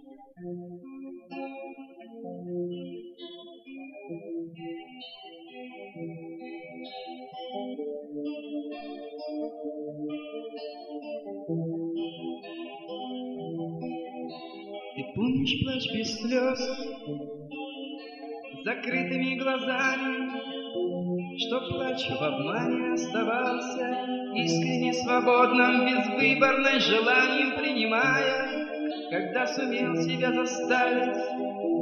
Ты помнишь плач без слез, закрытыми глазами, Что плач в обмане оставался, искренне свободным, безвыборным желанием принимая, Когда сумел себя заставить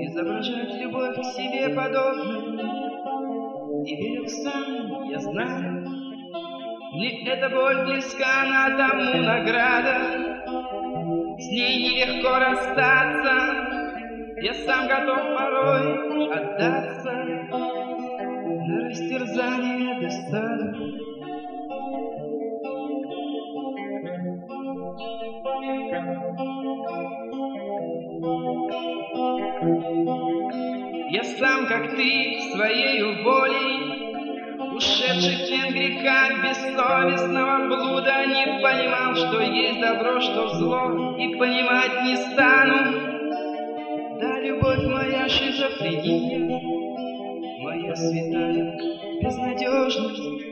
изображать любовь к себе подобную. И верил сам, я знаю, мне эта боль близка, на тому награда, с ней нелегко расстаться, Я сам готов порой отдаться На растерзание досады. Я сам, как ты, своей волей Ушедший в плен греха бессовестного блуда Не понимал, что есть добро, что зло И понимать не стану. Да, любовь моя шизофрения Моя святая безнадежность.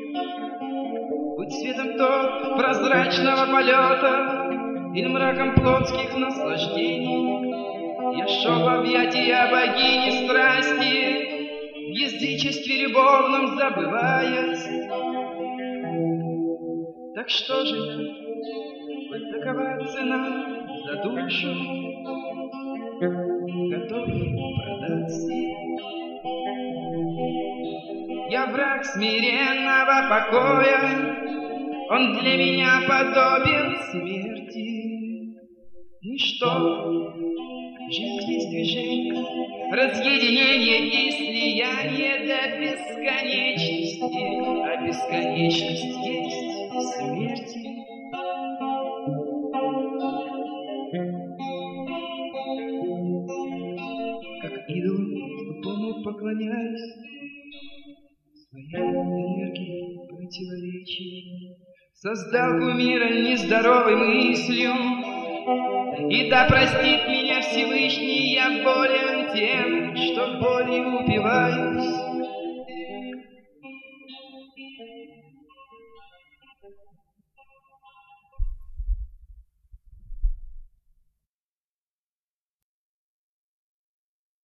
Будь светом то прозрачного полета Или мраком плотских наслаждений Я шел в объятия богини страсти язычестве любовном забываясь. Так что же я, хоть такова цена за душу, готов продаться. Я враг смиренного покоя, он для меня подобен смерти. Ничто, жизнь есть движение, разъединение и слияние до бесконечности, а бесконечность есть смерть. Как идол тупому поклоняюсь, своей энергии противоречий, создал кумира нездоровой мыслью, и да простит меня Всевышний, я болен тем, что боли упиваюсь.